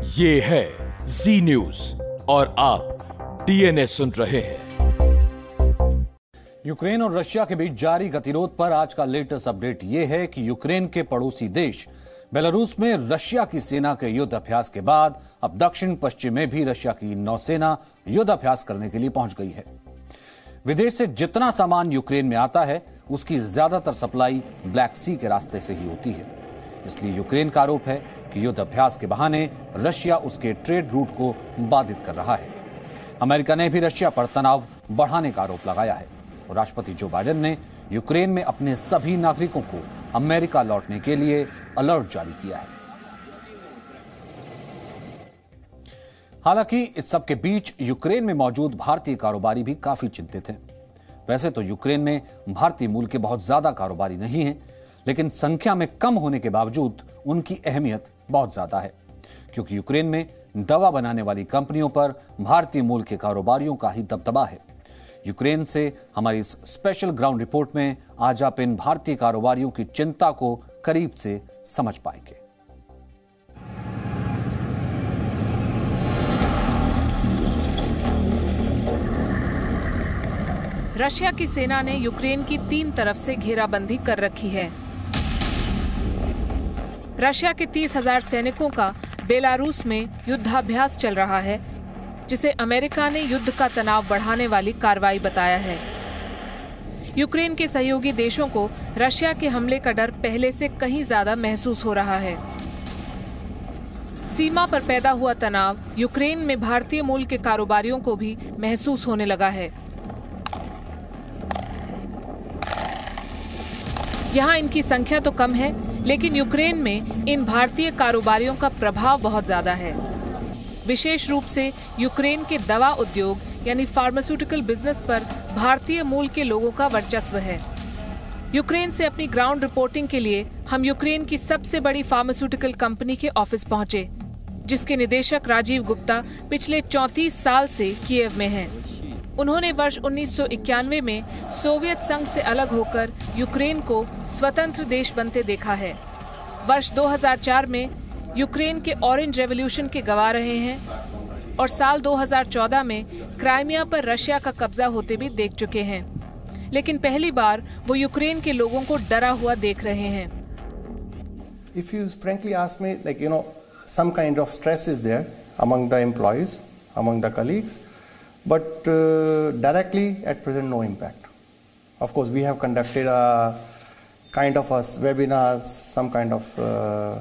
ये है जी न्यूज़ और आप डीएनए सुन रहे हैं। यूक्रेन और रशिया के बीच जारी गतिरोध पर आज का लेटेस्ट अपडेट यह है कि यूक्रेन के पड़ोसी देश बेलारूस में रशिया की सेना के युद्ध अभ्यास के बाद अब दक्षिण पश्चिम में भी रशिया की नौसेना युद्ध अभ्यास करने के लिए पहुँच गई है। विदेश से जितना सामान यूक्रेन में आता है, उसकी ज़्यादातर सप्लाई ब्लैक सी के रास्ते से ही होती है। इसलिए यूक्रेन का आरोप है कि युद्ध अभ्यास के बहाने रशिया उसके ट्रेड रूट को बाधित कर रहा है। अमेरिका ने भी रशिया पर तनाव बढ़ाने का आरोप लगाया है। और राष्ट्रपति जो बाइडेन ने यूक्रेन में अपने सभी नागरिकों को अमेरिका लौटने के लिए अलर्ट जारी किया है। हालाँकि इस सब के बीच यूक्रेन में मौजूद भारतीय कारोबारी भी काफ़ी चिंतित हैं। वैसे तो यूक्रेन में भारतीय मूल के बहुत ज़्यादा कारोबारी नहीं हैं, लेकिन संख्या में कम होने के बावजूद उनकी अहमियत बहुत ज़्यादा है, क्योंकि यूक्रेन में दवा बनाने वाली कंपनियों पर भारतीय मूल के कारोबारियों का ही दबदबा है। यूक्रेन से हमारी इस स्पेशल ग्राउंड रिपोर्ट में आज आप इन भारतीय कारोबारियों की चिंता को करीब से समझ पाएँगे। रशिया की सेना ने यूक्रेन की तीन तरफ़ से घेराबंदी कर रखी है। रशिया के तीस हज़ार सैनिकों का बेलारूस में युद्धाभ्यास चल रहा है, जिसे अमेरिका ने युद्ध का तनाव बढ़ाने वाली कार्रवाई बताया है। यूक्रेन के सहयोगी देशों को रशिया के हमले का डर पहले से कहीं ज़्यादा महसूस हो रहा है। सीमा पर पैदा हुआ तनाव यूक्रेन में भारतीय मूल के कारोबारियों को भी महसूस होने लगा है। यहाँ इनकी संख्या तो कम है लेकिन यूक्रेन में इन भारतीय कारोबारियों का प्रभाव बहुत ज़्यादा है विशेष रूप से यूक्रेन के दवा उद्योग, यानी फार्मास्यूटिकल बिज़नेस पर भारतीय मूल के लोगों का वर्चस्व है यूक्रेन से अपनी ग्राउंड रिपोर्टिंग के लिए हम यूक्रेन की सबसे बड़ी फार्मास्यूटिकल कंपनी के ऑफ़िस पहुँचे, जिसके निदेशक राजीव गुप्ता पिछले 34 साल से कीव में हैं। उन्होंने वर्ष 1991 में सोवियत संघ से अलग होकर यूक्रेन को स्वतंत्र देश बनते देखा है। वर्ष 2004 में यूक्रेन के ऑरेंज रेवोल्यूशन के गवा रहे हैं और साल 2014 में क्राइमिया पर रशिया का कब्जा होते भी देख चुके हैं। लेकिन पहली बार वो यूक्रेन के लोगों को डरा हुआ देख रहे हैं। If you frankly ask me, like, you know, some kind of stress is there among the employees, among the colleagues, but uh, directly at present, no impact. Of course, we have conducted a kind of a webinars, some kind of uh,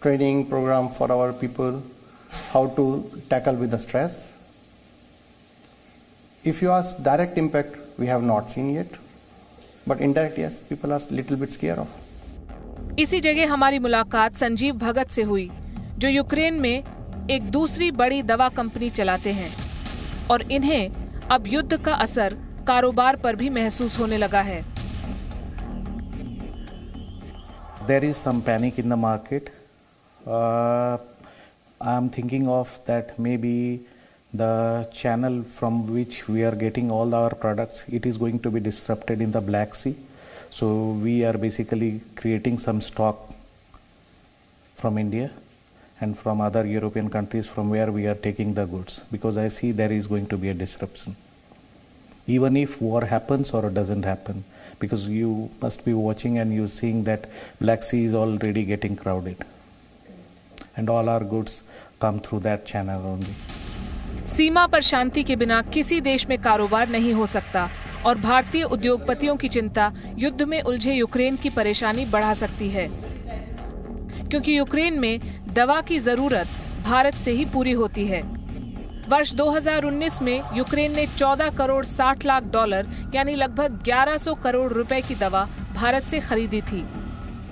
training program for our people, how to tackle with the stress. If you ask direct impact, we have not seen yet, but indirect, yes, people are little bit scared of. इसी जगह हमारी मुलाकात संजीव भगत से हुई जो Ukraine में एक दूसरी बड़ी दवा कंपनी चलाते हैं और इन्हें अब युद्ध का असर कारोबार पर भी महसूस होने लगा है। There is panic in the market I am thinking of that maybe the channel from which we are getting all our products it is going to be disrupted in the Black Sea so we are basically creating some stock from India and from other European countries from where we are taking the goods because I see there is going to be a disruption. Even if war happens or doesn't happen, because you must be watching and you seeing that Black Sea is already getting crowded, and all our goods come through that channel only. सीमा पर शांति के बिना किसी देश में कारोबार नहीं हो सकता और भारतीय उद्योगपतियों की चिंता युद्ध में उलझे यूक्रेन की परेशानी बढ़ा सकती है क्योंकि यूक्रेन में दवा की ज़रूरत भारत से ही पूरी होती है। वर्ष 2019 में यूक्रेन ने 14 करोड़ 60 लाख डॉलर, यानी लगभग 1100 करोड़ रुपए की दवा भारत से खरीदी थी।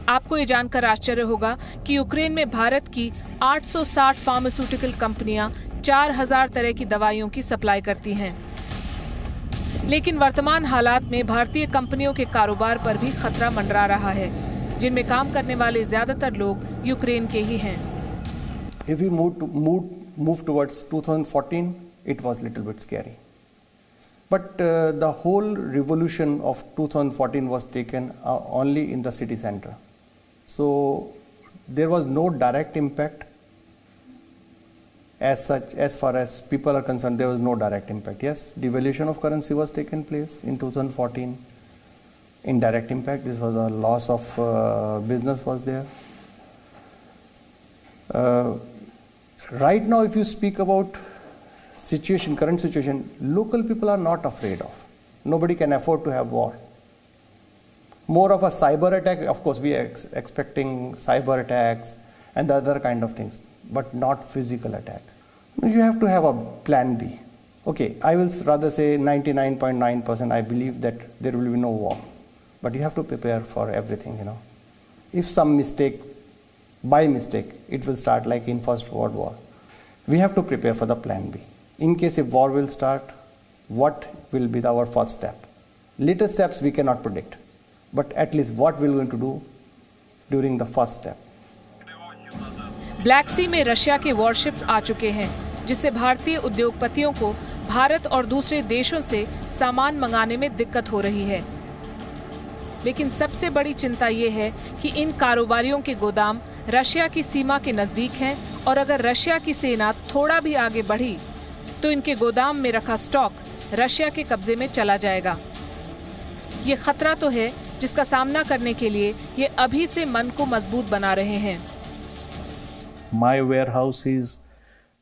आपको ये जानकर आश्चर्य होगा कि यूक्रेन में भारत की 860 फार्मास्यूटिकल कंपनियाँ 4000 तरह की दवाइयों की सप्लाई करती हैं। लेकिन वर्तमान हालात में भारतीय कंपनियों के कारोबार पर भी खतरा मंडरा रहा है, जिनमें काम करने वाले ज़्यादातर लोग यूक्रेन के ही हैं। If we move, to, move, move towards 2014, it was little bit scary. But uh, the whole revolution of 2014 was taken uh, only in the city center. So there was no direct impact as such, as far as people are concerned, there was no direct impact. Yes, devaluation of currency was taken place in 2014. Indirect impact. This was a loss of uh, business was there. Uh, right now, if you speak about situation, current situation, local people are not afraid of. Nobody can afford to have war. More of a cyber attack. Of course, we are ex- expecting cyber attacks and the other kind of things, but not physical attack. You have to have a plan B. Okay, I will rather say 99.9% I believe that there will be no war. But you have to prepare for everything, you know. If some mistake, by mistake, it will start like in First World War. We have to prepare for the plan B. In case if war will start, what will be our first step? Later steps we cannot predict, but at least what we're going to do during the first step. Black Sea में Russia के warships आ चुके हैं जिससे भारतीय उद्योगपतियों को भारत और दूसरे देशों से सामान मंगाने में दिक्कत हो रही है लेकिन सबसे बड़ी चिंता ये है कि इन कारोबारियों के गोदाम रशिया की सीमा के नज़दीक हैं और अगर रशिया की सेना थोड़ा भी आगे बढ़ी तो इनके गोदाम में रखा स्टॉक रशिया के कब्जे में चला जाएगा ये खतरा तो है जिसका सामना करने के लिए ये अभी से मन को मज़बूत बना रहे हैं My warehouse is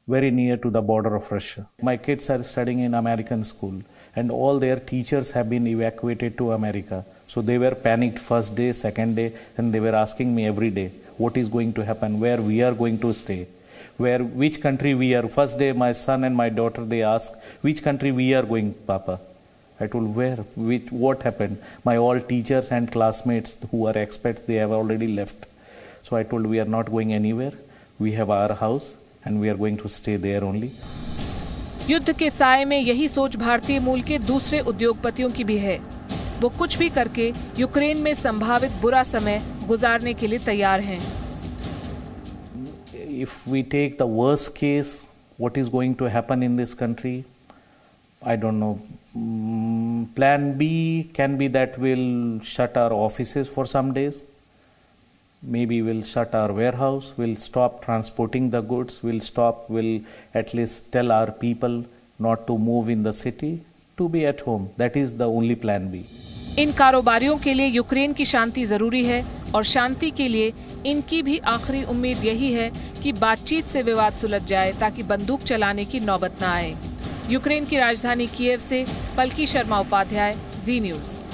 very near to the border of Russia. My kids are studying in American school and all their teachers have been evacuated to America. So they were panicked first day, second day and they were asking me every day what is going to happen, where we are going to stay, where which country we are. First day my son and my daughter they ask which country we are going, Papa. I told where, which, what happened. My all teachers and classmates who are experts they have already left. So I told we are not going anywhere. We have our house and we are going to stay there only. युद्ध के साय में यही सोच भारतीय मूल के दूसरे उद्योगपतियों की भी है वो कुछ भी करके यूक्रेन में संभावित बुरा समय गुजारने के लिए तैयार हैं। If we take the worst case what is going to happen in this country I don't know plan B can be that will shut our office for some days maybe will shut our warehouse will stop transporting the goods will stop will at least tell our people not to move in the city to be at home that is the only plan B इन कारोबारियों के लिए Ukraine की शांति ज़रूरी है और शांति के लिए इनकी भी आखिरी उम्मीद यही है कि बातचीत से विवाद सुलझ जाए ताकि बंदूक चलाने की नौबत न आए। यूक्रेन की राजधानी कीव से पलकी शर्मा उपाध्याय, जी न्यूज़।